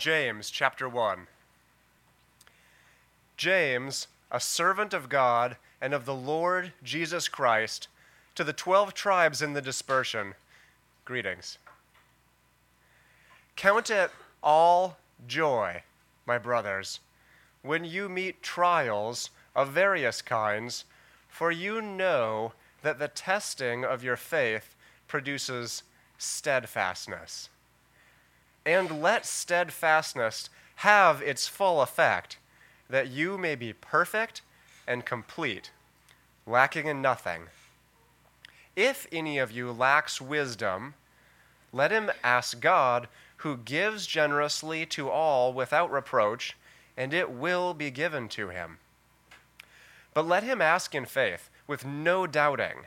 James chapter 1. James, a servant of God and of the Lord Jesus Christ, to the twelve tribes in the dispersion, greetings. Count it all joy, my brothers, when you meet trials of various kinds, for you know that the testing of your faith produces steadfastness and let steadfastness have its full effect, that you may be perfect and complete, lacking in nothing. If any of you lacks wisdom, let him ask God, who gives generously to all without reproach, and it will be given to him. But let him ask in faith, with no doubting.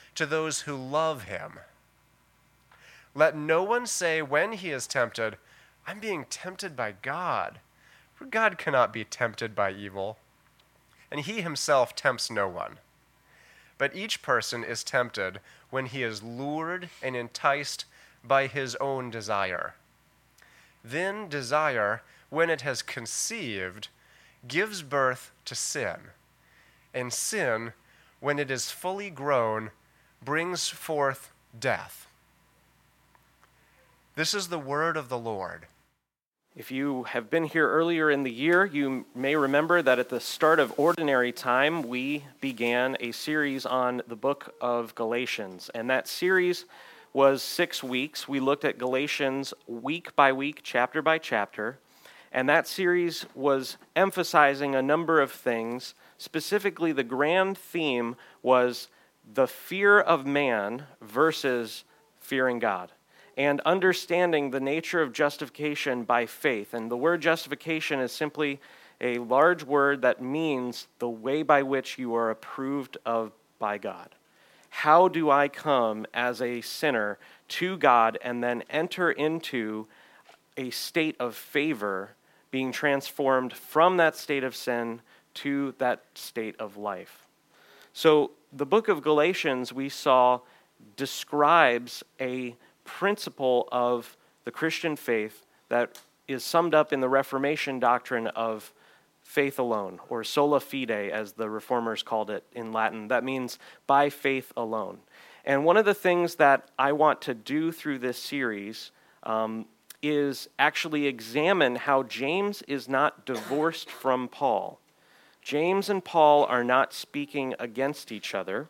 to those who love him. Let no one say when he is tempted, I'm being tempted by God. For God cannot be tempted by evil, and he himself tempts no one. But each person is tempted when he is lured and enticed by his own desire. Then desire, when it has conceived, gives birth to sin. And sin, when it is fully grown, brings forth death. This is the word of the Lord. If you have been here earlier in the year, you may remember that at the start of ordinary time, we began a series on the book of Galatians. And that series was six weeks. We looked at Galatians week by week, chapter by chapter. And that series was emphasizing a number of things. Specifically, the grand theme was the fear of man versus fearing God and understanding the nature of justification by faith. And the word justification is simply a large word that means the way by which you are approved of by God. How do I come as a sinner to God and then enter into a state of favor, being transformed from that state of sin to that state of life? So, the book of Galatians, we saw, describes a principle of the Christian faith that is summed up in the Reformation doctrine of faith alone, or sola fide, as the reformers called it in Latin. That means by faith alone. And one of the things that I want to do through this series um, is actually examine how James is not divorced from Paul. James and Paul are not speaking against each other,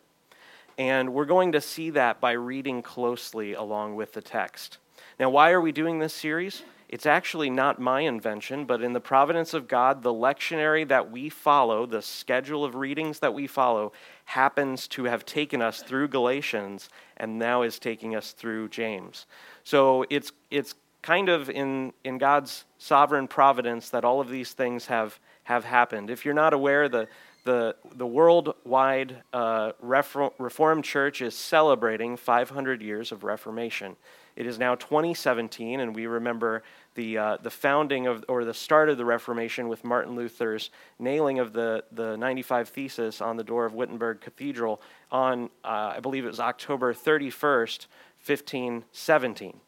and we're going to see that by reading closely along with the text. Now, why are we doing this series? It's actually not my invention, but in the providence of God, the lectionary that we follow, the schedule of readings that we follow, happens to have taken us through Galatians and now is taking us through James. So it's, it's kind of in, in God's sovereign providence that all of these things have have happened. If you're not aware, the, the, the worldwide uh, Reformed Church is celebrating 500 years of Reformation. It is now 2017, and we remember the, uh, the founding of, or the start of the Reformation with Martin Luther's nailing of the, the 95 Thesis on the door of Wittenberg Cathedral on, uh, I believe it was October 31st, 1517.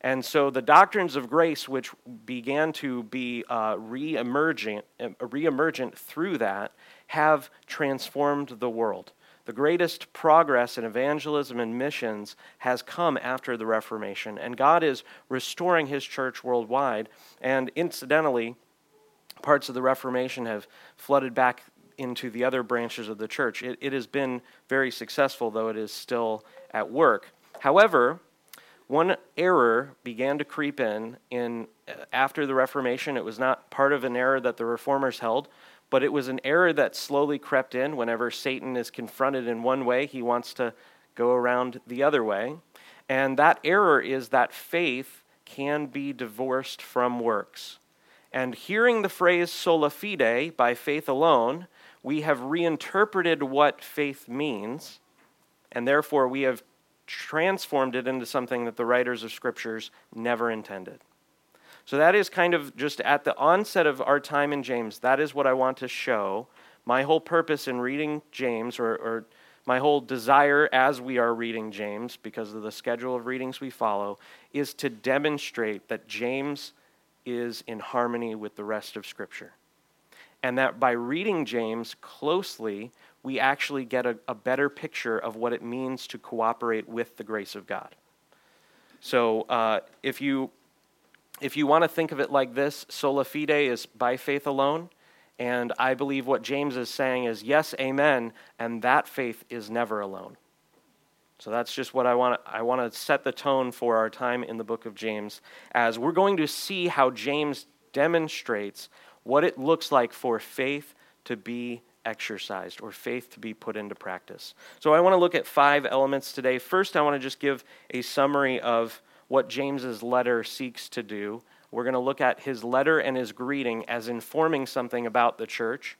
And so the doctrines of grace, which began to be uh, re-emergent, uh, re-emergent through that, have transformed the world. The greatest progress in evangelism and missions has come after the Reformation, and God is restoring his church worldwide. And incidentally, parts of the Reformation have flooded back into the other branches of the church. It, it has been very successful, though it is still at work. However, one error began to creep in, in uh, after the Reformation. It was not part of an error that the reformers held, but it was an error that slowly crept in. Whenever Satan is confronted in one way, he wants to go around the other way. And that error is that faith can be divorced from works. And hearing the phrase sola fide, by faith alone, we have reinterpreted what faith means, and therefore we have transformed it into something that the writers of scriptures never intended. So that is kind of just at the onset of our time in James, that is what I want to show. My whole purpose in reading James, or, or my whole desire as we are reading James, because of the schedule of readings we follow, is to demonstrate that James is in harmony with the rest of Scripture. And that by reading James closely, we actually get a, a better picture of what it means to cooperate with the grace of God. So uh, if you if you want to think of it like this, sola fide is by faith alone. And I believe what James is saying is yes, amen, and that faith is never alone. So that's just what I want I want to set the tone for our time in the book of James as we're going to see how James demonstrates what it looks like for faith to be exercised or faith to be put into practice. So I want to look at five elements today. First, I want to just give a summary of what James's letter seeks to do. We're going to look at his letter and his greeting as informing something about the church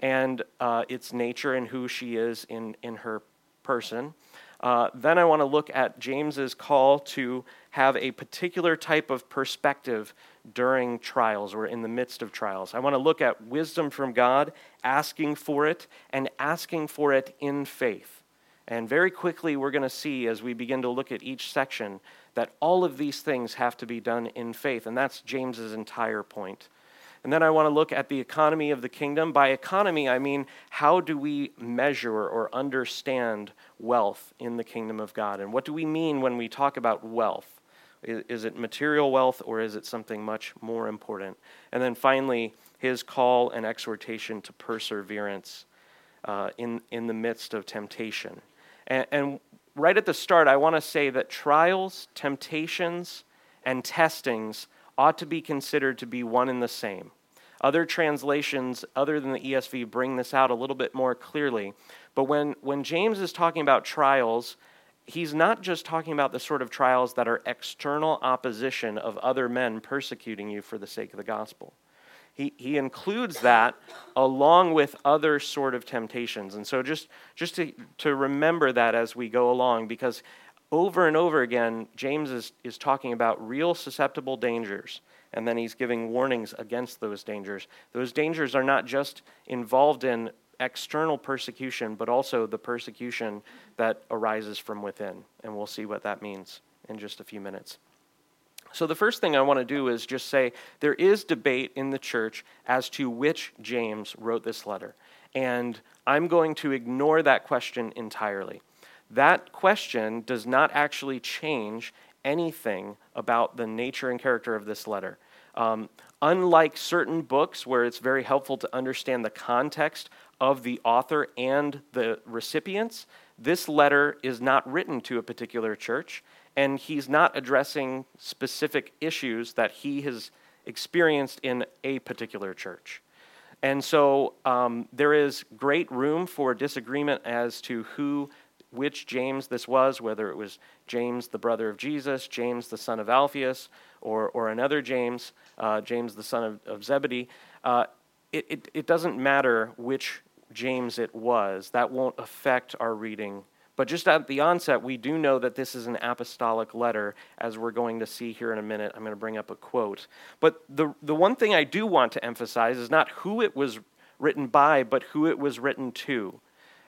and uh, its nature and who she is in, in her person. Uh, then I want to look at James's call to have a particular type of perspective during trials or in the midst of trials. I want to look at wisdom from God, asking for it, and asking for it in faith. And very quickly, we're going to see as we begin to look at each section that all of these things have to be done in faith. And that's James's entire point. And then I want to look at the economy of the kingdom. By economy, I mean how do we measure or understand wealth in the kingdom of God? And what do we mean when we talk about wealth? Is it material wealth or is it something much more important? And then finally, his call and exhortation to perseverance uh, in, in the midst of temptation. And, and right at the start, I want to say that trials, temptations, and testings ought to be considered to be one and the same. Other translations, other than the ESV, bring this out a little bit more clearly. But when, when James is talking about trials, he's not just talking about the sort of trials that are external opposition of other men persecuting you for the sake of the gospel he, he includes that along with other sort of temptations. And so just, just to, to remember that as we go along, because over and over again, James is, is talking about real susceptible dangers, and then he's giving warnings against those dangers. Those dangers are not just involved in external persecution, but also the persecution that arises from within. And we'll see what that means in just a few minutes. So, the first thing I want to do is just say there is debate in the church as to which James wrote this letter. And I'm going to ignore that question entirely. That question does not actually change anything about the nature and character of this letter. Um, unlike certain books where it's very helpful to understand the context of the author and the recipients, this letter is not written to a particular church and he's not addressing specific issues that he has experienced in a particular church. And so um, there is great room for disagreement as to who, which James this was, whether it was James, the brother of Jesus, James, the son of Alphaeus, or, or another James, uh, James, the son of, of Zebedee. Uh, it, it, it doesn't matter which James it was, that won't affect our reading but just at the onset, we do know that this is an apostolic letter, as we're going to see here in a minute. I'm going to bring up a quote. But the, the one thing I do want to emphasize is not who it was written by, but who it was written to.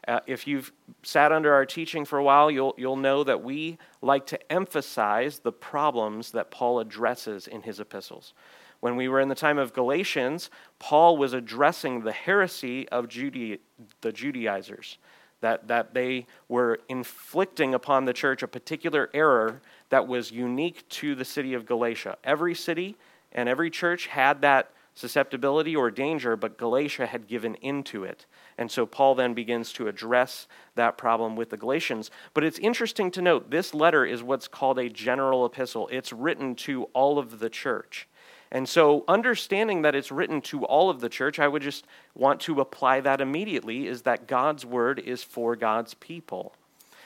Uh, if you've sat under our teaching for a while, you'll, you'll know that we like to emphasize the problems that Paul addresses in his epistles. When we were in the time of Galatians, Paul was addressing the heresy of the Judaizers that, that they were inflicting upon the church a particular error that was unique to the city of Galatia. Every city and every church had that susceptibility or danger, but Galatia had given into it. And so Paul then begins to address that problem with the Galatians. But it's interesting to note this letter is what's called a general epistle, it's written to all of the church. And so, understanding that it's written to all of the church, I would just want to apply that immediately is that God's word is for God's people.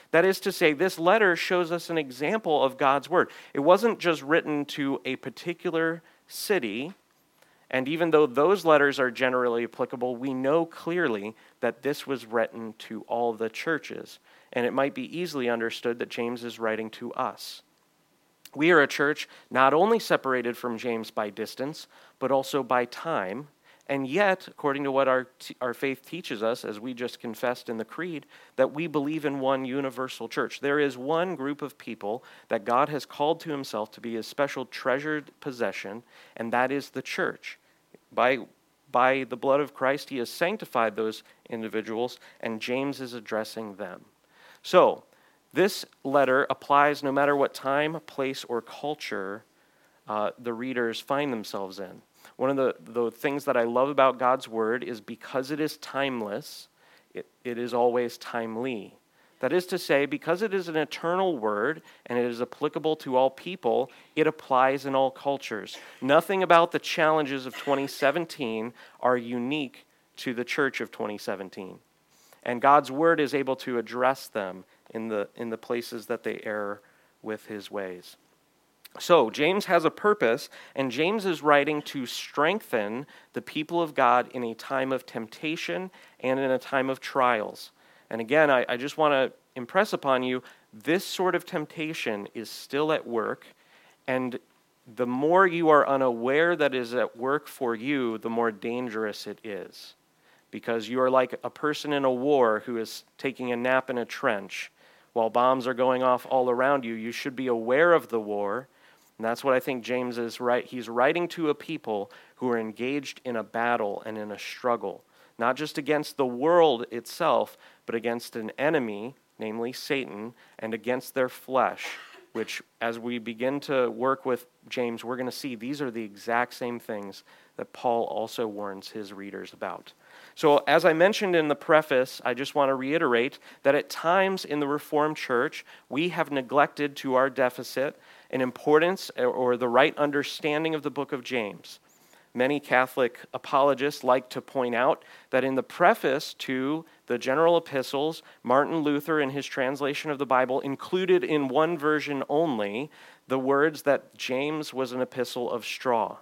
That is to say, this letter shows us an example of God's word. It wasn't just written to a particular city, and even though those letters are generally applicable, we know clearly that this was written to all the churches. And it might be easily understood that James is writing to us. We are a church not only separated from James by distance, but also by time. And yet, according to what our, our faith teaches us, as we just confessed in the Creed, that we believe in one universal church. There is one group of people that God has called to himself to be his special treasured possession, and that is the church. By, by the blood of Christ, he has sanctified those individuals, and James is addressing them. So, this letter applies no matter what time, place, or culture uh, the readers find themselves in. One of the, the things that I love about God's word is because it is timeless, it, it is always timely. That is to say, because it is an eternal word and it is applicable to all people, it applies in all cultures. Nothing about the challenges of 2017 are unique to the church of 2017. And God's word is able to address them in the, in the places that they err with his ways. So, James has a purpose, and James is writing to strengthen the people of God in a time of temptation and in a time of trials. And again, I, I just want to impress upon you this sort of temptation is still at work. And the more you are unaware that is at work for you, the more dangerous it is. Because you are like a person in a war who is taking a nap in a trench while bombs are going off all around you. You should be aware of the war. And that's what I think James is right. He's writing to a people who are engaged in a battle and in a struggle not just against the world itself, but against an enemy, namely Satan, and against their flesh, which, as we begin to work with James, we're going to see these are the exact same things that Paul also warns his readers about. So, as I mentioned in the preface, I just want to reiterate that at times in the Reformed Church, we have neglected to our deficit an importance or the right understanding of the book of James. Many Catholic apologists like to point out that in the preface to the general epistles, Martin Luther, in his translation of the Bible, included in one version only the words that James was an epistle of straw.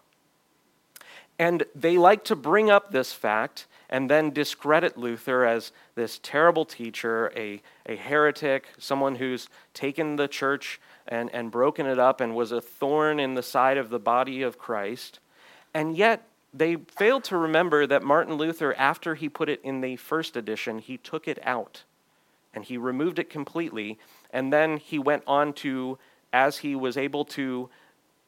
And they like to bring up this fact and then discredit Luther as this terrible teacher, a, a heretic, someone who's taken the church and, and broken it up and was a thorn in the side of the body of Christ. And yet, they failed to remember that Martin Luther, after he put it in the first edition, he took it out and he removed it completely. And then he went on to, as he was able to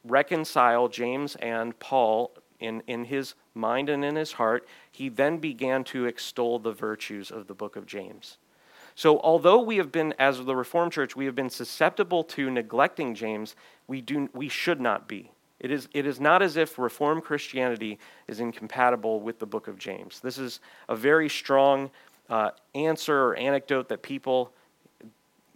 reconcile James and Paul in, in his mind and in his heart, he then began to extol the virtues of the book of James. So, although we have been, as the Reformed Church, we have been susceptible to neglecting James, we, do, we should not be. It is, it is not as if Reformed Christianity is incompatible with the book of James. This is a very strong uh, answer or anecdote that people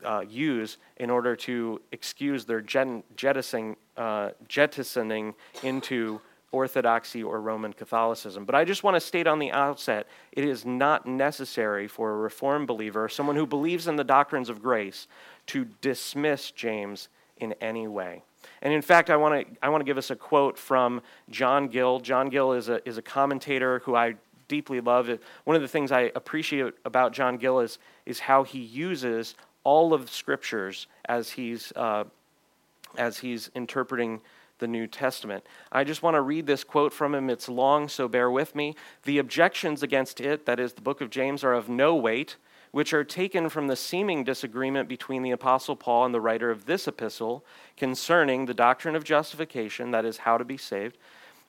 uh, use in order to excuse their jettisoning, uh, jettisoning into Orthodoxy or Roman Catholicism. But I just want to state on the outset it is not necessary for a Reformed believer, someone who believes in the doctrines of grace, to dismiss James in any way. And in fact, I want to I want to give us a quote from John Gill. John Gill is a is a commentator who I deeply love. One of the things I appreciate about John Gill is is how he uses all of the scriptures as he's uh, as he's interpreting the New Testament. I just want to read this quote from him. It's long, so bear with me. The objections against it, that is, the book of James, are of no weight which are taken from the seeming disagreement between the Apostle Paul and the writer of this epistle concerning the doctrine of justification, that is, how to be saved,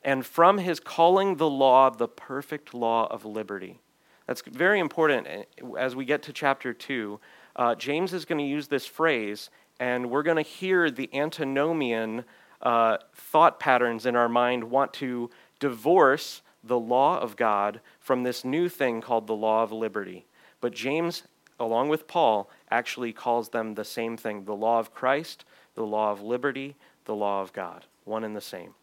and from his calling the law the perfect law of liberty. That's very important eh, as we get to chapter 2. Uh, James is going to use this phrase, and we're going to hear the antinomian uh, thought patterns in our mind want to divorce the law of God from this new thing called the law of liberty. But James, along with Paul, actually calls them the same thing the law of Christ, the law of liberty, the law of God, one and the same.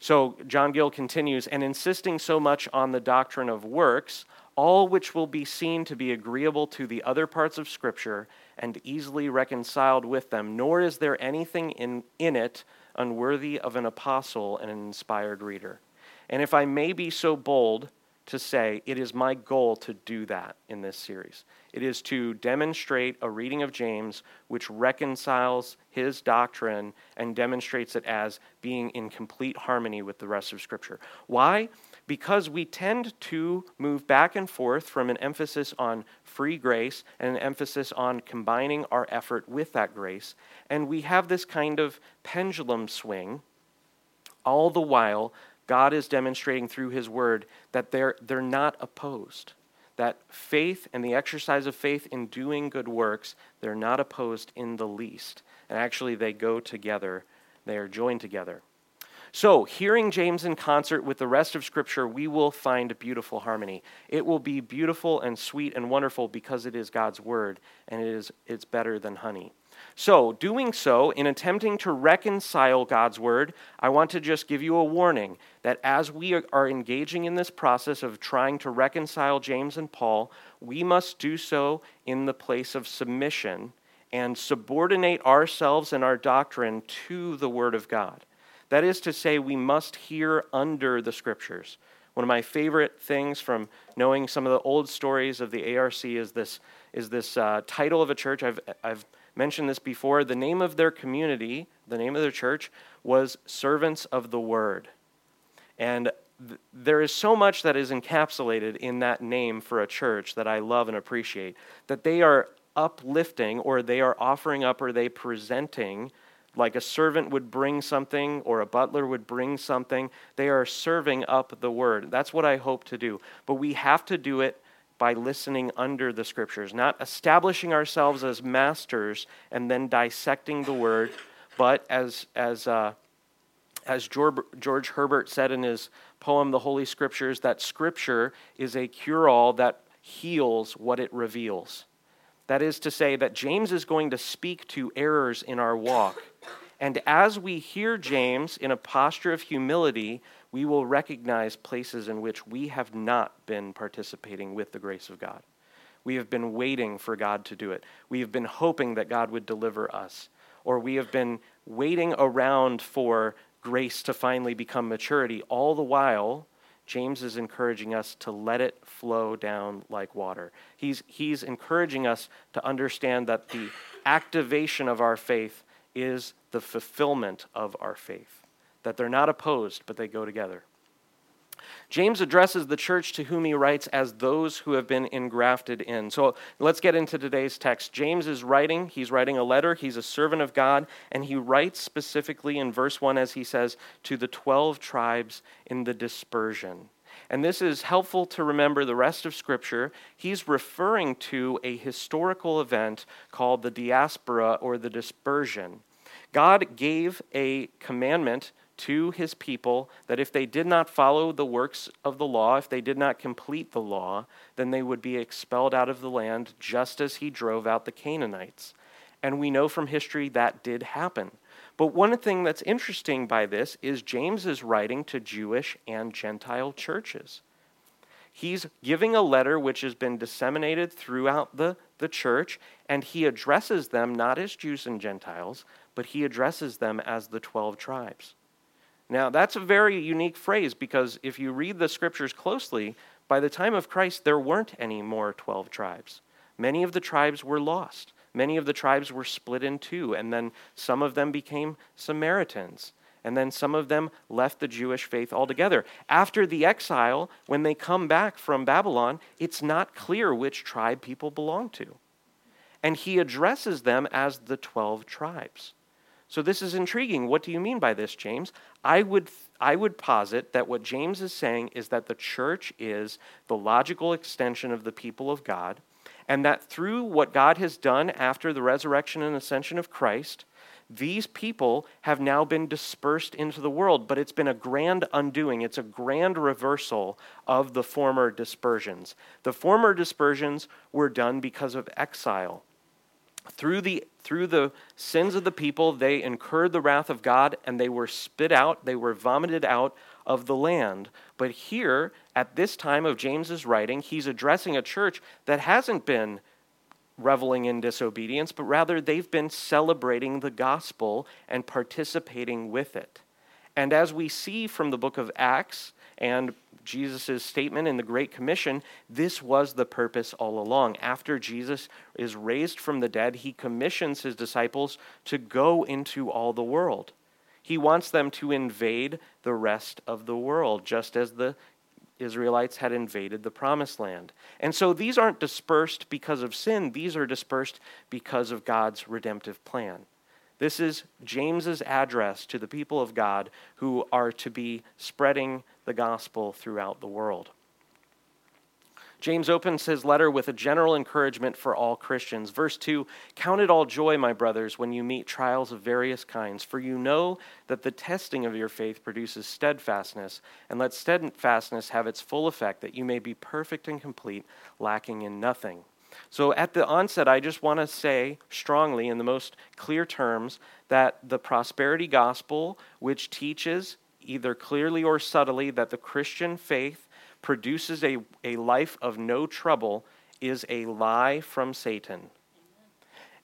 So John Gill continues, and insisting so much on the doctrine of works, all which will be seen to be agreeable to the other parts of Scripture and easily reconciled with them, nor is there anything in, in it unworthy of an apostle and an inspired reader. And if I may be so bold to say, it is my goal to do that in this series. It is to demonstrate a reading of James which reconciles his doctrine and demonstrates it as being in complete harmony with the rest of Scripture. Why? Because we tend to move back and forth from an emphasis on free grace and an emphasis on combining our effort with that grace. And we have this kind of pendulum swing. All the while, God is demonstrating through His Word that they're, they're not opposed. That faith and the exercise of faith in doing good works, they're not opposed in the least. And actually, they go together, they are joined together. So, hearing James in concert with the rest of Scripture, we will find beautiful harmony. It will be beautiful and sweet and wonderful because it is God's Word, and it is, it's better than honey. So, doing so, in attempting to reconcile God's Word, I want to just give you a warning that as we are engaging in this process of trying to reconcile James and Paul, we must do so in the place of submission and subordinate ourselves and our doctrine to the Word of God. That is to say, we must hear under the scriptures. One of my favorite things from knowing some of the old stories of the ARC is this, is this uh, title of a church. I've, I've mentioned this before. The name of their community, the name of their church, was Servants of the Word. And th- there is so much that is encapsulated in that name for a church that I love and appreciate. That they are uplifting, or they are offering up, or they presenting like a servant would bring something or a butler would bring something. They are serving up the word. That's what I hope to do. But we have to do it by listening under the scriptures, not establishing ourselves as masters and then dissecting the word, but as, as, uh, as George, George Herbert said in his poem, The Holy Scriptures, that scripture is a cure all that heals what it reveals. That is to say, that James is going to speak to errors in our walk. And as we hear James in a posture of humility, we will recognize places in which we have not been participating with the grace of God. We have been waiting for God to do it. We have been hoping that God would deliver us. Or we have been waiting around for grace to finally become maturity, all the while James is encouraging us to let it flow down like water. He's, he's encouraging us to understand that the activation of our faith is the fulfillment of our faith, that they're not opposed, but they go together. James addresses the church to whom he writes as those who have been engrafted in. So let's get into today's text. James is writing, he's writing a letter, he's a servant of God, and he writes specifically in verse 1 as he says, to the 12 tribes in the dispersion. And this is helpful to remember the rest of Scripture. He's referring to a historical event called the diaspora or the dispersion. God gave a commandment to his people that if they did not follow the works of the law, if they did not complete the law, then they would be expelled out of the land just as he drove out the Canaanites. And we know from history that did happen. But one thing that's interesting by this is James is writing to Jewish and Gentile churches. He's giving a letter which has been disseminated throughout the, the church, and he addresses them not as Jews and Gentiles, but he addresses them as the 12 tribes. Now, that's a very unique phrase because if you read the scriptures closely, by the time of Christ, there weren't any more 12 tribes. Many of the tribes were lost. Many of the tribes were split in two, and then some of them became Samaritans. And then some of them left the Jewish faith altogether. After the exile, when they come back from Babylon, it's not clear which tribe people belong to. And he addresses them as the 12 tribes. So this is intriguing. What do you mean by this, James? I would I would posit that what James is saying is that the church is the logical extension of the people of God, and that through what God has done after the resurrection and ascension of Christ, these people have now been dispersed into the world, but it's been a grand undoing. It's a grand reversal of the former dispersions. The former dispersions were done because of exile. Through the, through the sins of the people, they incurred the wrath of God and they were spit out, they were vomited out of the land. But here, at this time of James's writing, he's addressing a church that hasn't been reveling in disobedience, but rather they've been celebrating the gospel and participating with it. And as we see from the book of Acts and Jesus' statement in the Great Commission, this was the purpose all along. After Jesus is raised from the dead, he commissions his disciples to go into all the world. He wants them to invade the rest of the world, just as the Israelites had invaded the promised land. And so these aren't dispersed because of sin, these are dispersed because of God's redemptive plan. This is James's address to the people of God who are to be spreading the gospel throughout the world. James opens his letter with a general encouragement for all Christians. Verse 2 Count it all joy, my brothers, when you meet trials of various kinds, for you know that the testing of your faith produces steadfastness, and let steadfastness have its full effect, that you may be perfect and complete, lacking in nothing. So, at the onset, I just want to say strongly, in the most clear terms, that the prosperity gospel, which teaches either clearly or subtly that the Christian faith produces a, a life of no trouble is a lie from Satan.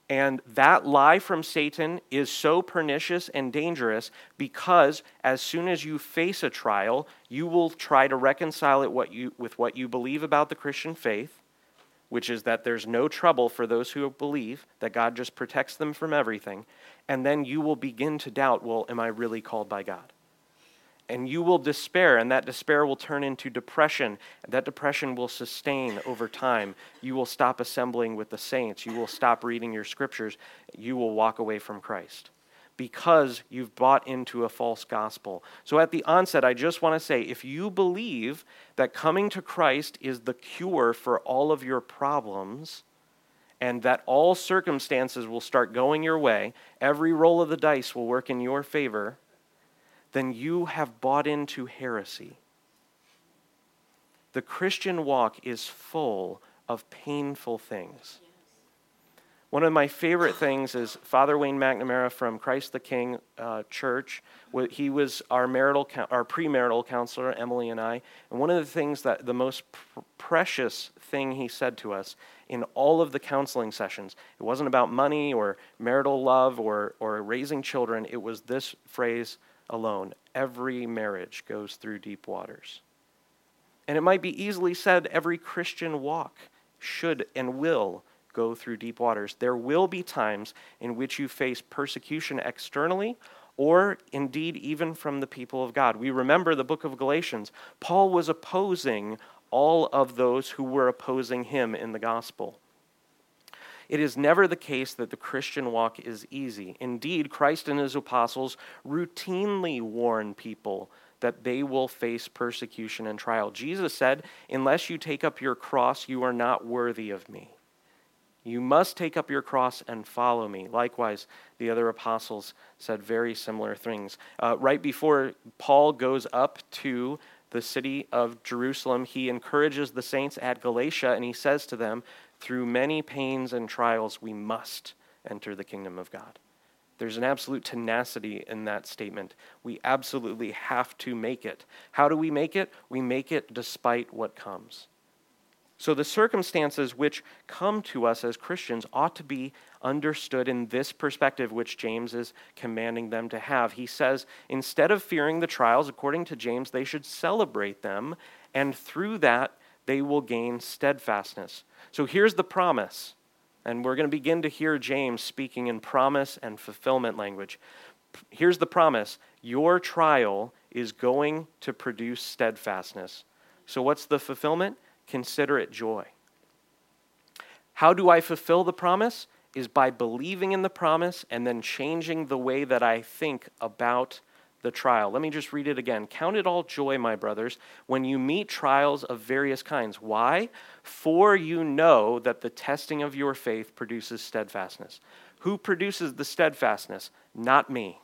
And that lie from Satan is so pernicious and dangerous because as soon as you face a trial, you will try to reconcile it what you, with what you believe about the Christian faith, which is that there's no trouble for those who believe, that God just protects them from everything. And then you will begin to doubt well, am I really called by God? and you will despair, and that despair will turn into depression. That depression will sustain over time. You will stop assembling with the saints. You will stop reading your scriptures. You will walk away from Christ because you've bought into a false gospel. So, at the onset, I just want to say if you believe that coming to Christ is the cure for all of your problems, and that all circumstances will start going your way, every roll of the dice will work in your favor then you have bought into heresy. The Christian walk is full of painful things. One of my favorite things is Father Wayne McNamara from Christ the King uh, Church. He was our marital, our premarital counselor, Emily and I. And one of the things that the most pr- precious thing he said to us in all of the counseling sessions, it wasn't about money or marital love or, or raising children. It was this phrase alone. Every marriage goes through deep waters. And it might be easily said every Christian walk should and will go through deep waters. There will be times in which you face persecution externally or indeed even from the people of God. We remember the book of Galatians. Paul was opposing all of those who were opposing him in the gospel. It is never the case that the Christian walk is easy. Indeed, Christ and his apostles routinely warn people that they will face persecution and trial. Jesus said, Unless you take up your cross, you are not worthy of me. You must take up your cross and follow me. Likewise, the other apostles said very similar things. Uh, right before Paul goes up to the city of Jerusalem, he encourages the saints at Galatia and he says to them, through many pains and trials, we must enter the kingdom of God. There's an absolute tenacity in that statement. We absolutely have to make it. How do we make it? We make it despite what comes. So, the circumstances which come to us as Christians ought to be understood in this perspective, which James is commanding them to have. He says, instead of fearing the trials, according to James, they should celebrate them, and through that, they will gain steadfastness. So here's the promise. And we're going to begin to hear James speaking in promise and fulfillment language. Here's the promise your trial is going to produce steadfastness. So, what's the fulfillment? Consider it joy. How do I fulfill the promise? is by believing in the promise and then changing the way that I think about the trial. Let me just read it again. Count it all joy, my brothers, when you meet trials of various kinds. Why? For you know that the testing of your faith produces steadfastness. Who produces the steadfastness? Not me.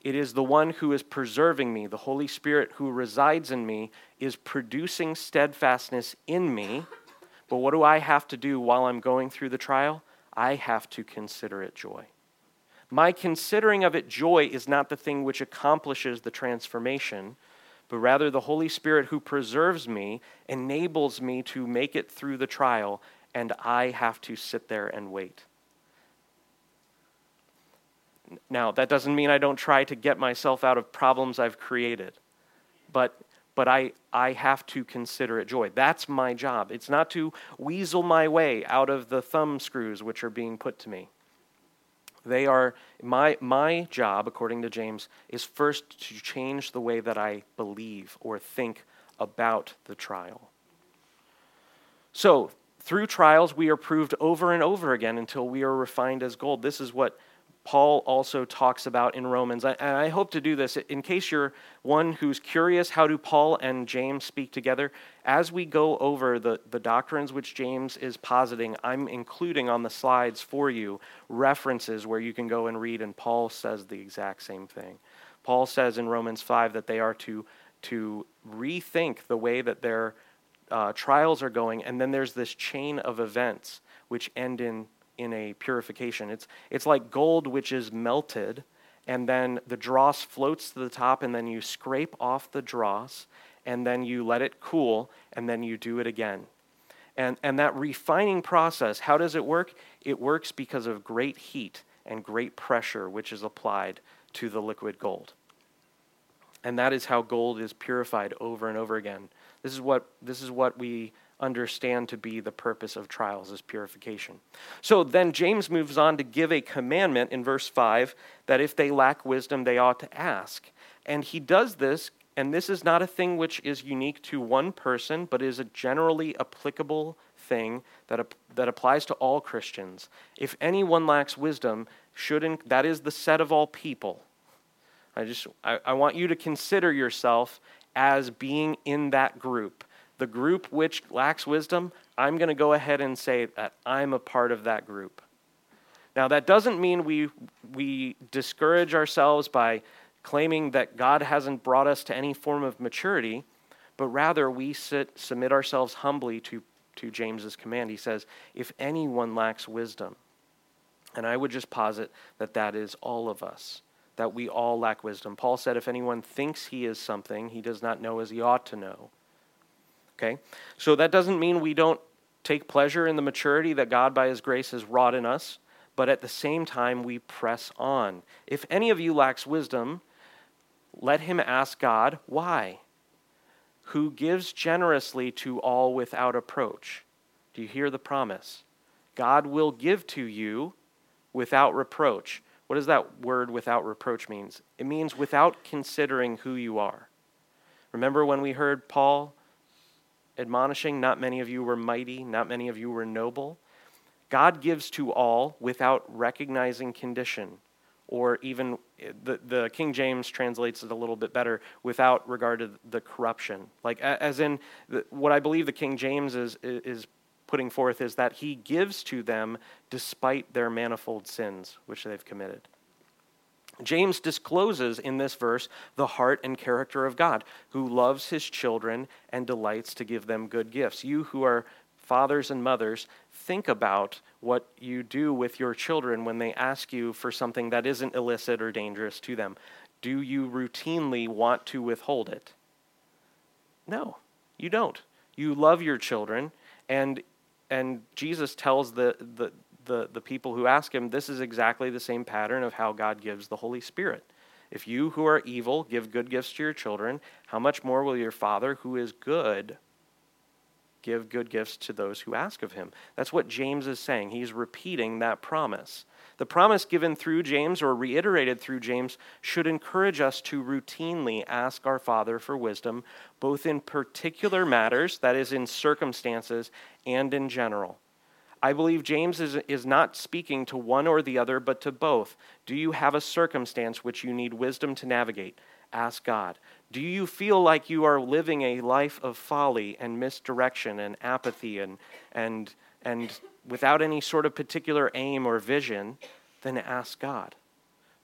It is the one who is preserving me, the Holy Spirit who resides in me, is producing steadfastness in me. But what do I have to do while I'm going through the trial? I have to consider it joy. My considering of it joy is not the thing which accomplishes the transformation, but rather the Holy Spirit who preserves me enables me to make it through the trial, and I have to sit there and wait. Now, that doesn't mean I don't try to get myself out of problems I've created, but, but I, I have to consider it joy. That's my job. It's not to weasel my way out of the thumb screws which are being put to me. They are my my job, according to James, is first to change the way that I believe or think about the trial. So, through trials, we are proved over and over again until we are refined as gold. This is what Paul also talks about in Romans. And I hope to do this in case you're one who's curious how do Paul and James speak together. As we go over the, the doctrines which James is positing, I'm including on the slides for you references where you can go and read, and Paul says the exact same thing. Paul says in Romans 5 that they are to, to rethink the way that their uh, trials are going, and then there's this chain of events which end in in a purification. It's, it's like gold which is melted, and then the dross floats to the top, and then you scrape off the dross, and then you let it cool, and then you do it again. And, and that refining process, how does it work? It works because of great heat and great pressure which is applied to the liquid gold. And that is how gold is purified over and over again. This is what, this is what we understand to be the purpose of trials is purification. So then James moves on to give a commandment in verse 5 that if they lack wisdom, they ought to ask. And he does this, and this is not a thing which is unique to one person, but is a generally applicable thing that, that applies to all Christians. If anyone lacks wisdom, shouldn't that is the set of all people. I just I, I want you to consider yourself as being in that group the group which lacks wisdom, I'm going to go ahead and say that I'm a part of that group. Now, that doesn't mean we, we discourage ourselves by claiming that God hasn't brought us to any form of maturity, but rather we sit, submit ourselves humbly to, to James's command. He says, If anyone lacks wisdom, and I would just posit that that is all of us, that we all lack wisdom. Paul said, If anyone thinks he is something, he does not know as he ought to know. Okay? So that doesn't mean we don't take pleasure in the maturity that God, by His grace, has wrought in us, but at the same time, we press on. If any of you lacks wisdom, let him ask God, why? Who gives generously to all without approach. Do you hear the promise? God will give to you without reproach. What does that word without reproach means? It means without considering who you are. Remember when we heard Paul admonishing, not many of you were mighty, not many of you were noble. God gives to all without recognizing condition, or even the, the King James translates it a little bit better without regard to the corruption. Like, as in, what I believe the King James is, is putting forth is that he gives to them despite their manifold sins which they've committed. James discloses in this verse the heart and character of God, who loves his children and delights to give them good gifts. You who are fathers and mothers, think about what you do with your children when they ask you for something that isn't illicit or dangerous to them. Do you routinely want to withhold it? No, you don't. You love your children, and and Jesus tells the, the, the, the people who ask him, this is exactly the same pattern of how God gives the Holy Spirit. If you who are evil give good gifts to your children, how much more will your Father who is good give good gifts to those who ask of him? That's what James is saying. He's repeating that promise. The promise given through James or reiterated through James should encourage us to routinely ask our Father for wisdom, both in particular matters, that is, in circumstances, and in general. I believe James is, is not speaking to one or the other, but to both. Do you have a circumstance which you need wisdom to navigate? Ask God. Do you feel like you are living a life of folly and misdirection and apathy and, and, and without any sort of particular aim or vision? Then ask God.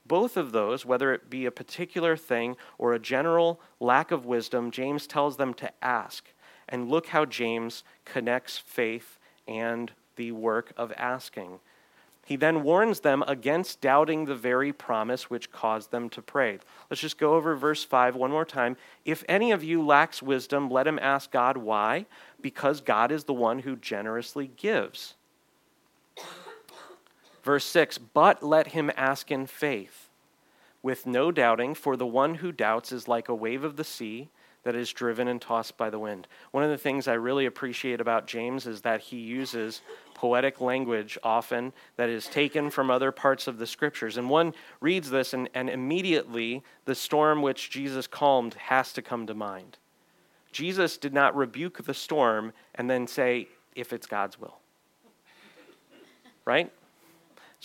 Both of those, whether it be a particular thing or a general lack of wisdom, James tells them to ask. And look how James connects faith and the work of asking. He then warns them against doubting the very promise which caused them to pray. Let's just go over verse 5 one more time. If any of you lacks wisdom, let him ask God why? Because God is the one who generously gives. Verse 6 But let him ask in faith, with no doubting, for the one who doubts is like a wave of the sea that is driven and tossed by the wind. One of the things I really appreciate about James is that he uses poetic language often that is taken from other parts of the scriptures. And one reads this, and, and immediately the storm which Jesus calmed has to come to mind. Jesus did not rebuke the storm and then say, if it's God's will. Right?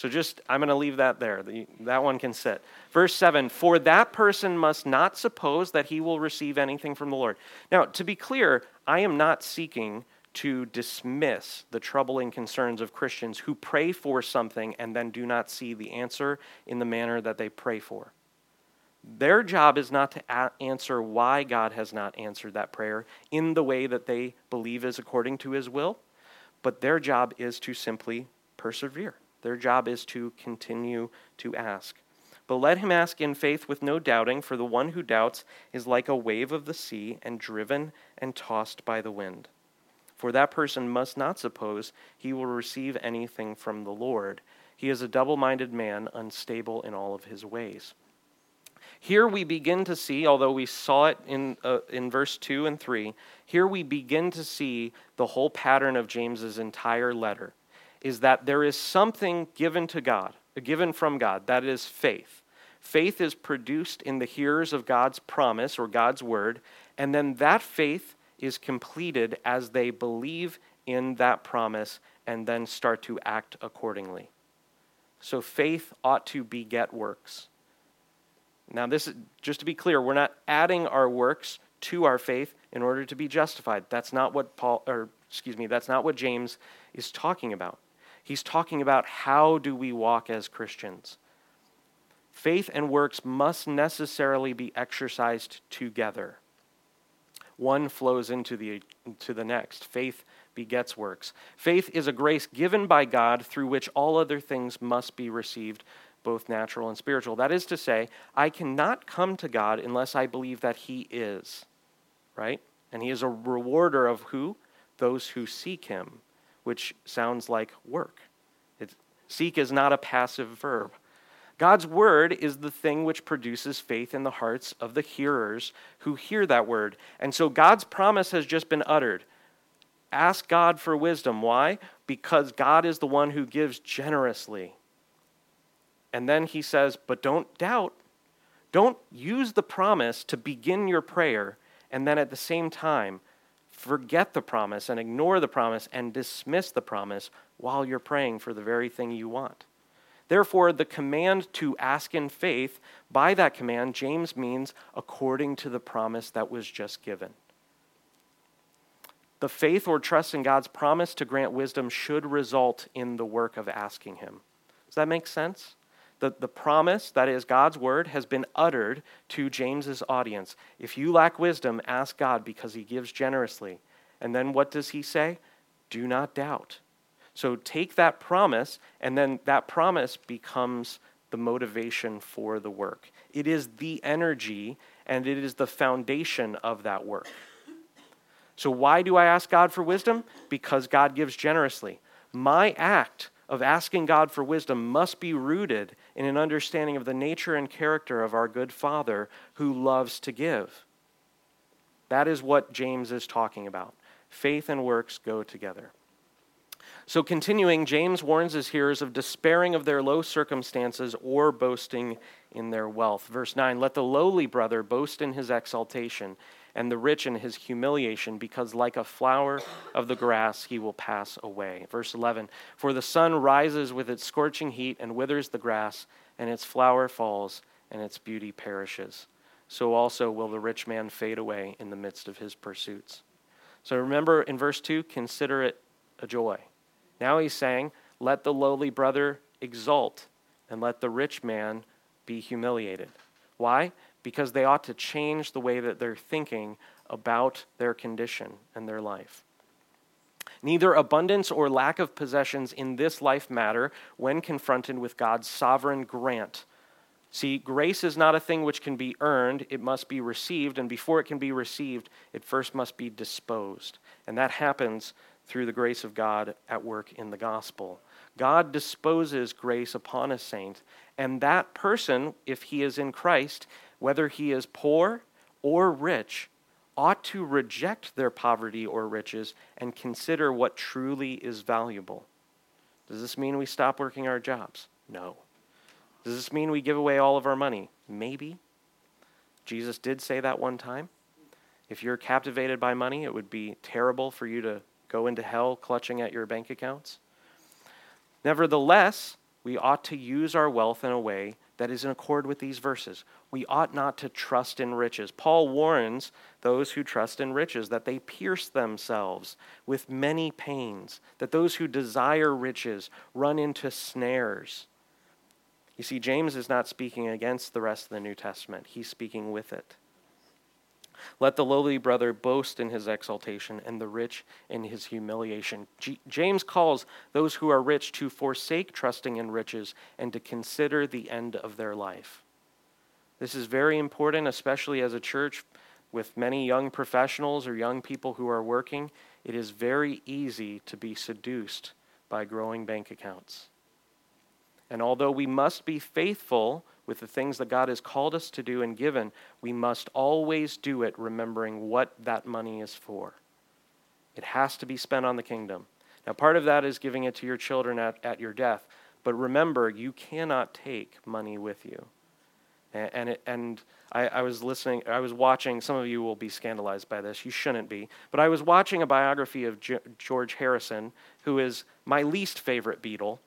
So just, I'm going to leave that there. The, that one can sit. Verse 7 For that person must not suppose that he will receive anything from the Lord. Now, to be clear, I am not seeking to dismiss the troubling concerns of Christians who pray for something and then do not see the answer in the manner that they pray for. Their job is not to answer why God has not answered that prayer in the way that they believe is according to his will, but their job is to simply persevere. Their job is to continue to ask. But let him ask in faith with no doubting, for the one who doubts is like a wave of the sea and driven and tossed by the wind. For that person must not suppose he will receive anything from the Lord. He is a double minded man, unstable in all of his ways. Here we begin to see, although we saw it in, uh, in verse 2 and 3, here we begin to see the whole pattern of James's entire letter is that there is something given to God, given from God, that is faith. Faith is produced in the hearers of God's promise or God's word, and then that faith is completed as they believe in that promise and then start to act accordingly. So faith ought to beget works. Now, this is just to be clear, we're not adding our works to our faith in order to be justified. That's not what Paul, or excuse me, that's not what James is talking about. He's talking about how do we walk as Christians. Faith and works must necessarily be exercised together. One flows into the, into the next. Faith begets works. Faith is a grace given by God through which all other things must be received, both natural and spiritual. That is to say, I cannot come to God unless I believe that He is, right? And He is a rewarder of who? Those who seek Him which sounds like work. Seek is not a passive verb. God's word is the thing which produces faith in the hearts of the hearers who hear that word. And so God's promise has just been uttered. Ask God for wisdom. Why? Because God is the one who gives generously. And then he says, but don't doubt. Don't use the promise to begin your prayer and then at the same time forget the promise and ignore the promise and dismiss the promise while you're praying for the very thing you want. Therefore, the command to ask in faith, by that command, James means according to the promise that was just given. The faith or trust in God's promise to grant wisdom should result in the work of asking Him. Does that make sense? The, the promise, that is God's word, has been uttered to James's audience. If you lack wisdom, ask God because he gives generously. And then what does he say? Do not doubt. So take that promise, and then that promise becomes the motivation for the work. It is the energy and it is the foundation of that work. So, why do I ask God for wisdom? Because God gives generously. My act of asking God for wisdom must be rooted in an understanding of the nature and character of our good Father who loves to give. That is what James is talking about. Faith and works go together. So, continuing, James warns his hearers of despairing of their low circumstances or boasting in their wealth. Verse 9 Let the lowly brother boast in his exaltation, and the rich in his humiliation, because like a flower of the grass he will pass away. Verse 11 For the sun rises with its scorching heat and withers the grass, and its flower falls, and its beauty perishes. So also will the rich man fade away in the midst of his pursuits. So remember in verse 2, consider it a joy. Now he's saying, Let the lowly brother exult, and let the rich man be humiliated. Why? Because they ought to change the way that they're thinking about their condition and their life. Neither abundance or lack of possessions in this life matter when confronted with God's sovereign grant. See, grace is not a thing which can be earned, it must be received, and before it can be received, it first must be disposed. And that happens through the grace of God at work in the gospel. God disposes grace upon a saint, and that person, if he is in Christ, whether he is poor or rich, ought to reject their poverty or riches and consider what truly is valuable. Does this mean we stop working our jobs? No. Does this mean we give away all of our money? Maybe. Jesus did say that one time. If you're captivated by money, it would be terrible for you to go into hell clutching at your bank accounts. Nevertheless, we ought to use our wealth in a way that is in accord with these verses. We ought not to trust in riches. Paul warns those who trust in riches that they pierce themselves with many pains, that those who desire riches run into snares. You see, James is not speaking against the rest of the New Testament, he's speaking with it. Let the lowly brother boast in his exaltation, and the rich in his humiliation. G- James calls those who are rich to forsake trusting in riches and to consider the end of their life. This is very important, especially as a church with many young professionals or young people who are working. It is very easy to be seduced by growing bank accounts. And although we must be faithful with the things that God has called us to do and given, we must always do it remembering what that money is for. It has to be spent on the kingdom. Now, part of that is giving it to your children at, at your death. But remember, you cannot take money with you. And, and, it, and I, I, was listening, I was watching, some of you will be scandalized by this, you shouldn't be. But I was watching a biography of G- George Harrison, who is my least favorite Beatle.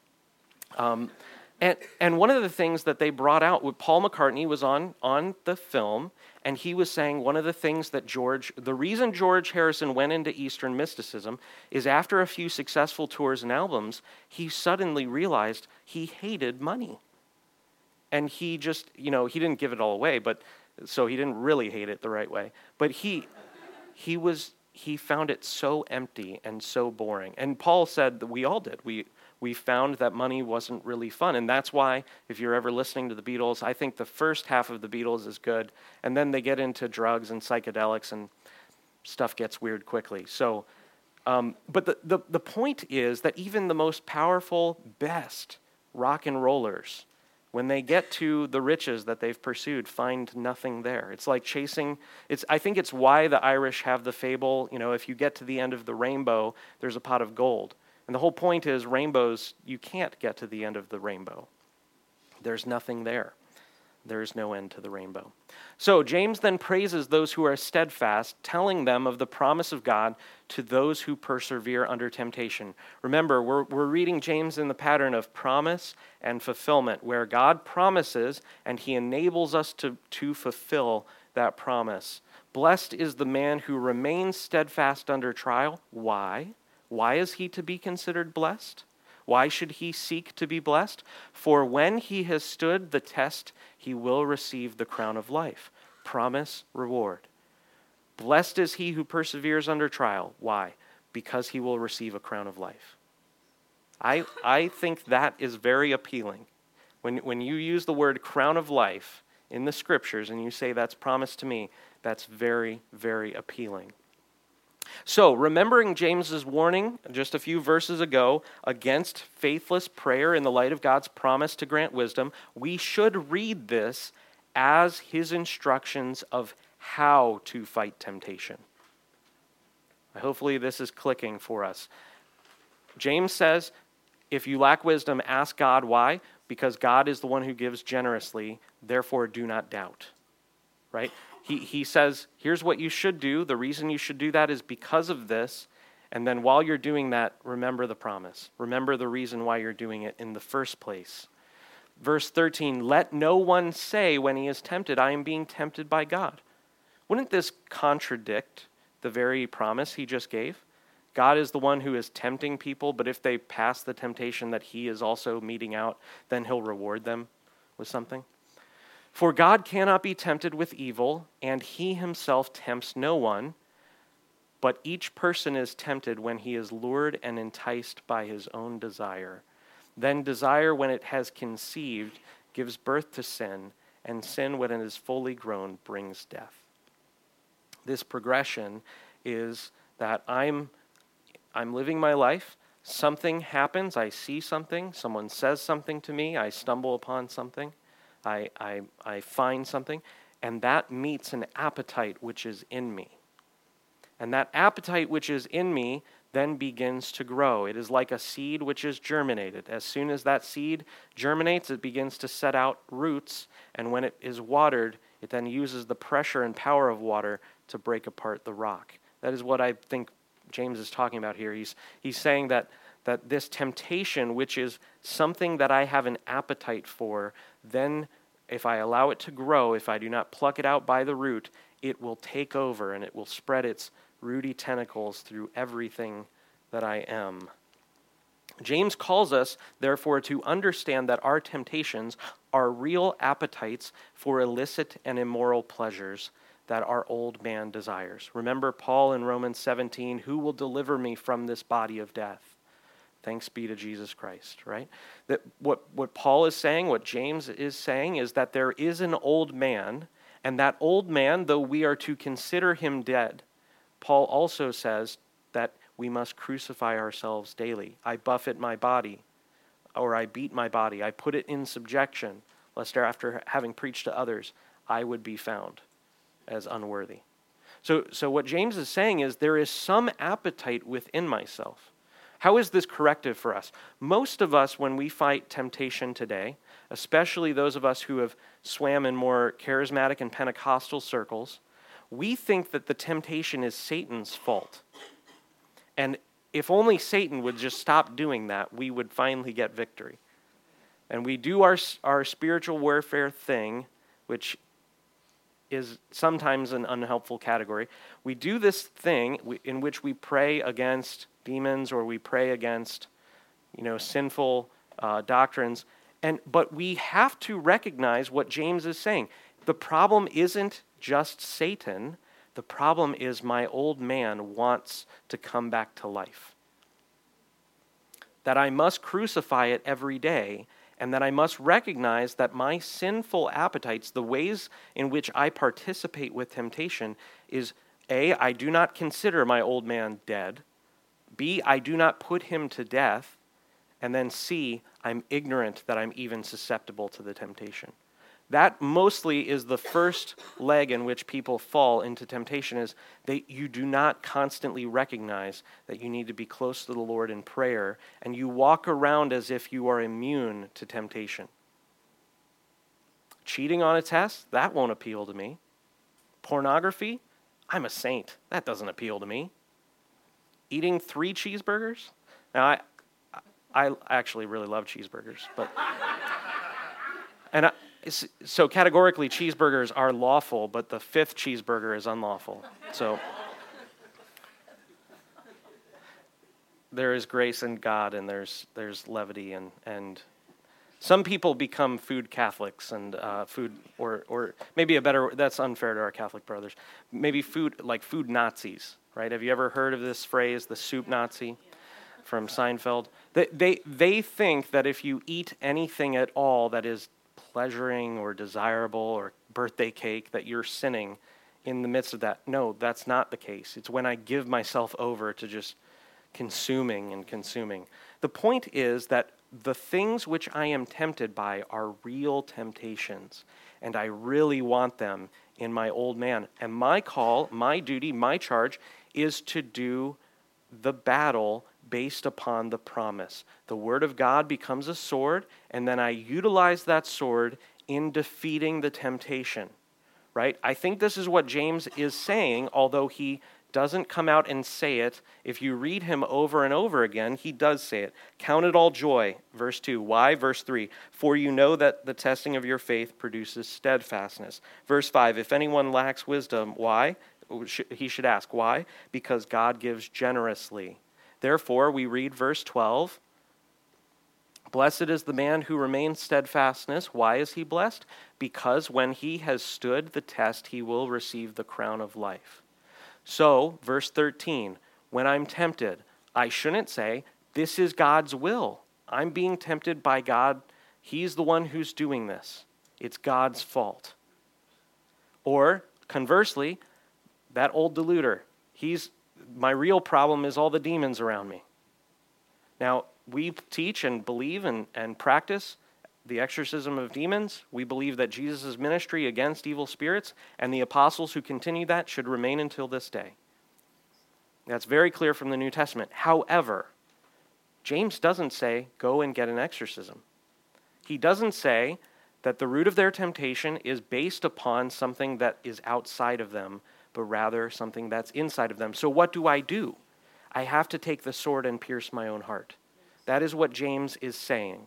Um, and, and one of the things that they brought out, with Paul McCartney was on, on the film, and he was saying one of the things that George, the reason George Harrison went into Eastern mysticism is after a few successful tours and albums, he suddenly realized he hated money. And he just, you know, he didn't give it all away, but so he didn't really hate it the right way. But he, he was, he found it so empty and so boring. And Paul said that we all did. We, we found that money wasn't really fun. And that's why, if you're ever listening to the Beatles, I think the first half of the Beatles is good. And then they get into drugs and psychedelics, and stuff gets weird quickly. So, um, but the, the, the point is that even the most powerful, best rock and rollers, when they get to the riches that they've pursued, find nothing there. It's like chasing. It's. I think it's why the Irish have the fable. You know, if you get to the end of the rainbow, there's a pot of gold. And the whole point is rainbows, you can't get to the end of the rainbow. There's nothing there. There is no end to the rainbow. So James then praises those who are steadfast, telling them of the promise of God to those who persevere under temptation. Remember, we're, we're reading James in the pattern of promise and fulfillment, where God promises and he enables us to, to fulfill that promise. Blessed is the man who remains steadfast under trial. Why? Why is he to be considered blessed? Why should he seek to be blessed? For when he has stood the test, he will receive the crown of life. Promise, reward. Blessed is he who perseveres under trial. Why? Because he will receive a crown of life. I, I think that is very appealing. When, when you use the word crown of life in the scriptures and you say that's promised to me, that's very, very appealing. So, remembering James's warning just a few verses ago against faithless prayer in the light of God's promise to grant wisdom, we should read this as his instructions of how to fight temptation. Hopefully, this is clicking for us. James says, if you lack wisdom, ask God why? Because God is the one who gives generously, therefore do not doubt. Right? He, he says, here's what you should do. The reason you should do that is because of this. And then while you're doing that, remember the promise. Remember the reason why you're doing it in the first place. Verse 13 Let no one say when he is tempted, I am being tempted by God. Wouldn't this contradict the very promise he just gave? God is the one who is tempting people, but if they pass the temptation that he is also meting out, then he'll reward them with something. For God cannot be tempted with evil, and he himself tempts no one. But each person is tempted when he is lured and enticed by his own desire. Then desire, when it has conceived, gives birth to sin, and sin, when it is fully grown, brings death. This progression is that I'm, I'm living my life. Something happens, I see something, someone says something to me, I stumble upon something I, I, I find something, and that meets an appetite which is in me. And that appetite which is in me then begins to grow. It is like a seed which is germinated. As soon as that seed germinates, it begins to set out roots, and when it is watered, it then uses the pressure and power of water to break apart the rock. That is what I think James is talking about here. He's, he's saying that, that this temptation, which is something that I have an appetite for, then if I allow it to grow, if I do not pluck it out by the root, it will take over and it will spread its rooty tentacles through everything that I am. James calls us, therefore, to understand that our temptations are real appetites for illicit and immoral pleasures that our old man desires. Remember Paul in Romans 17 who will deliver me from this body of death? Thanks be to Jesus Christ, right? That what, what Paul is saying, what James is saying, is that there is an old man, and that old man, though we are to consider him dead, Paul also says that we must crucify ourselves daily. I buffet my body, or I beat my body, I put it in subjection, lest after having preached to others, I would be found as unworthy. So, so what James is saying is there is some appetite within myself how is this corrective for us? Most of us, when we fight temptation today, especially those of us who have swam in more charismatic and Pentecostal circles, we think that the temptation is Satan's fault. And if only Satan would just stop doing that, we would finally get victory. And we do our, our spiritual warfare thing, which is sometimes an unhelpful category. We do this thing in which we pray against demons or we pray against, you know, sinful uh, doctrines. And, but we have to recognize what James is saying. The problem isn't just Satan, the problem is my old man wants to come back to life. That I must crucify it every day, and that I must recognize that my sinful appetites, the ways in which I participate with temptation, is A, I do not consider my old man dead. B, I do not put him to death. And then C, I'm ignorant that I'm even susceptible to the temptation. That mostly is the first leg in which people fall into temptation is that you do not constantly recognize that you need to be close to the Lord in prayer and you walk around as if you are immune to temptation. Cheating on a test, that won't appeal to me. Pornography, I'm a saint. That doesn't appeal to me eating three cheeseburgers. Now, I, I actually really love cheeseburgers, but. and I, so categorically, cheeseburgers are lawful, but the fifth cheeseburger is unlawful. So. there is grace in God and there's there's levity and and some people become food Catholics and uh, food or or maybe a better that's unfair to our Catholic brothers maybe food like food Nazis right? Have you ever heard of this phrase, the soup Nazi from Seinfeld? They, they, they think that if you eat anything at all that is pleasuring or desirable or birthday cake, that you're sinning in the midst of that. No, that's not the case. It's when I give myself over to just consuming and consuming. The point is that the things which I am tempted by are real temptations, and I really want them in my old man. And my call, my duty, my charge is to do the battle based upon the promise. The Word of God becomes a sword, and then I utilize that sword in defeating the temptation. right? I think this is what James is saying, although he doesn't come out and say it. If you read him over and over again, he does say it. Count it all joy, verse 2. Why? Verse 3. For you know that the testing of your faith produces steadfastness. Verse 5. If anyone lacks wisdom, why? He should ask, why? Because God gives generously. Therefore, we read verse 12. Blessed is the man who remains steadfastness. Why is he blessed? Because when he has stood the test, he will receive the crown of life. So, verse 13, when I'm tempted, I shouldn't say, This is God's will. I'm being tempted by God. He's the one who's doing this. It's God's fault. Or, conversely, that old deluder, he's my real problem is all the demons around me. Now, we teach and believe and, and practice the exorcism of demons. We believe that Jesus' ministry against evil spirits and the apostles who continue that should remain until this day. That's very clear from the New Testament. However, James doesn't say, go and get an exorcism. He doesn't say that the root of their temptation is based upon something that is outside of them, but rather something that's inside of them. So, what do I do? I have to take the sword and pierce my own heart. That is what James is saying.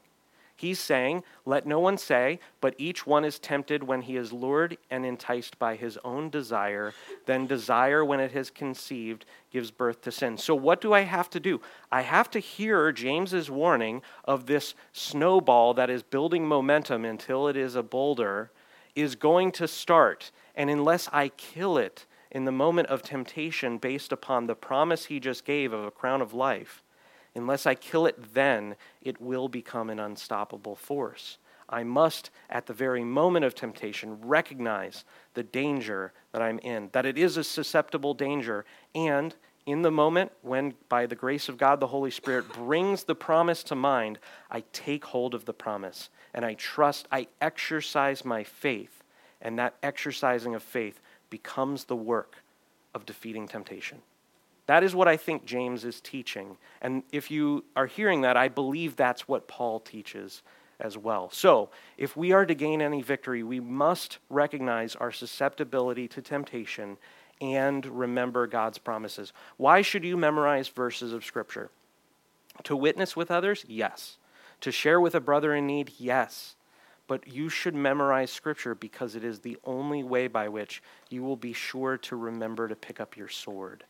He's saying, Let no one say, but each one is tempted when he is lured and enticed by his own desire. Then desire, when it has conceived, gives birth to sin. So, what do I have to do? I have to hear James's warning of this snowball that is building momentum until it is a boulder, is going to start. And unless I kill it in the moment of temptation based upon the promise he just gave of a crown of life, Unless I kill it then, it will become an unstoppable force. I must, at the very moment of temptation, recognize the danger that I'm in, that it is a susceptible danger, and in the moment when, by the grace of God, the Holy Spirit brings the promise to mind, I take hold of the promise and I trust, I exercise my faith, and that exercising of faith becomes the work of defeating temptation. That is what I think James is teaching. And if you are hearing that, I believe that's what Paul teaches as well. So, if we are to gain any victory, we must recognize our susceptibility to temptation and remember God's promises. Why should you memorize verses of Scripture? To witness with others? Yes. To share with a brother in need? Yes. But you should memorize Scripture because it is the only way by which you will be sure to remember to pick up your sword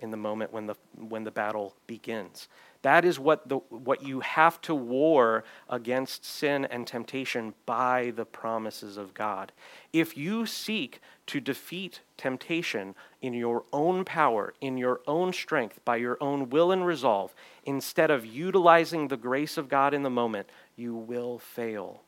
in the moment when the, when the battle begins. That is what, the, what you have to war against sin and temptation by the promises of God. If you seek to defeat temptation in your own power, in your own strength, by your own will and resolve, instead of utilizing the grace of God in the moment, you will fail.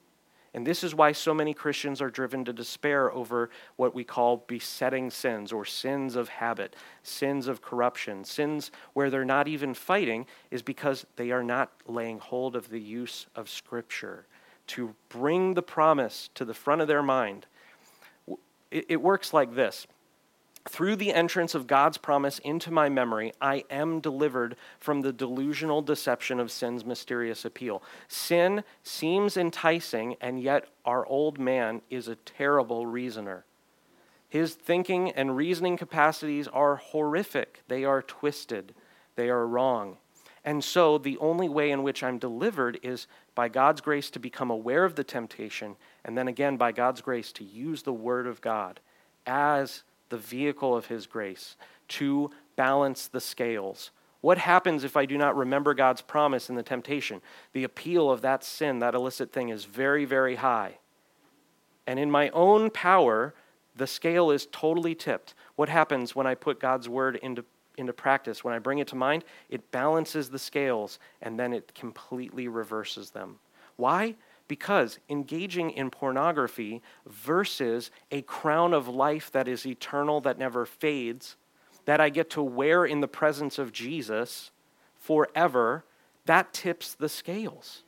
And this is why so many Christians are driven to despair over what we call besetting sins or sins of habit, sins of corruption, sins where they're not even fighting, is because they are not laying hold of the use of Scripture to bring the promise to the front of their mind. It, works like this through the entrance of God's promise into my memory, I am delivered from the delusional deception of sin's mysterious appeal. Sin seems enticing, and yet our old man is a terrible reasoner. His thinking and reasoning capacities are horrific, they are twisted, they are wrong. And so, the only way in which I'm delivered is by God's grace to become aware of the temptation, and then again, by God's grace, to use the Word of God as the vehicle of His grace to balance the scales. What happens if I do not remember God's promise in the temptation? The appeal of that sin, that illicit thing, is very, very high. And in my own power, the scale is totally tipped. What happens when I put God's word into, into practice? When I bring it to mind, it balances the scales and then it completely reverses them. Why? Because engaging in pornography versus a crown of life that is eternal, that never fades, that I get to wear in the presence of Jesus forever, that tips the scales.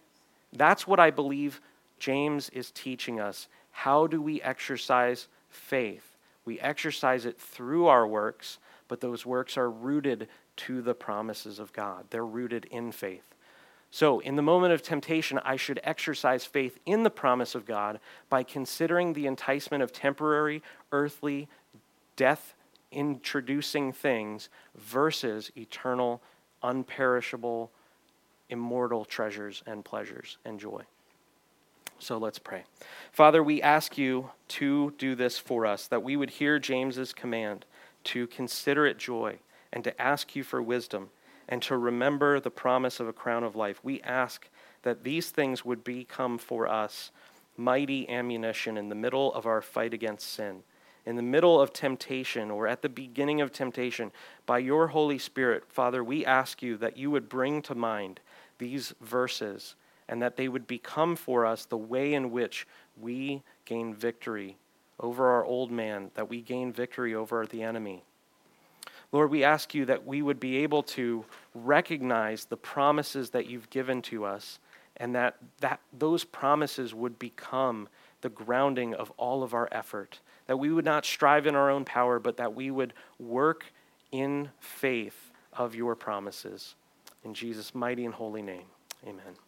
That's what I believe James is teaching us. How do we exercise faith? We exercise it through our works, but those works are rooted to the promises of God. They're rooted in faith. So, in the moment of temptation, I should exercise faith in the promise of God by considering the enticement of temporary, earthly, death introducing things versus eternal, unperishable, immortal treasures and pleasures and joy. So let's pray. Father, we ask you to do this for us, that we would hear James's command to consider it joy and to ask you for wisdom and to remember the promise of a crown of life. We ask that these things would become for us mighty ammunition in the middle of our fight against sin, in the middle of temptation or at the beginning of temptation. By your Holy Spirit, Father, we ask you that you would bring to mind these verses and that they would become for us the way in which we gain victory over our old man, that we gain victory over the enemy. Lord, we ask you that we would be able to recognize the promises that you've given to us and that, that those promises would become the grounding of all of our effort. That we would not strive in our own power, but that we would work in faith of your promises. In Jesus' mighty and holy name, amen.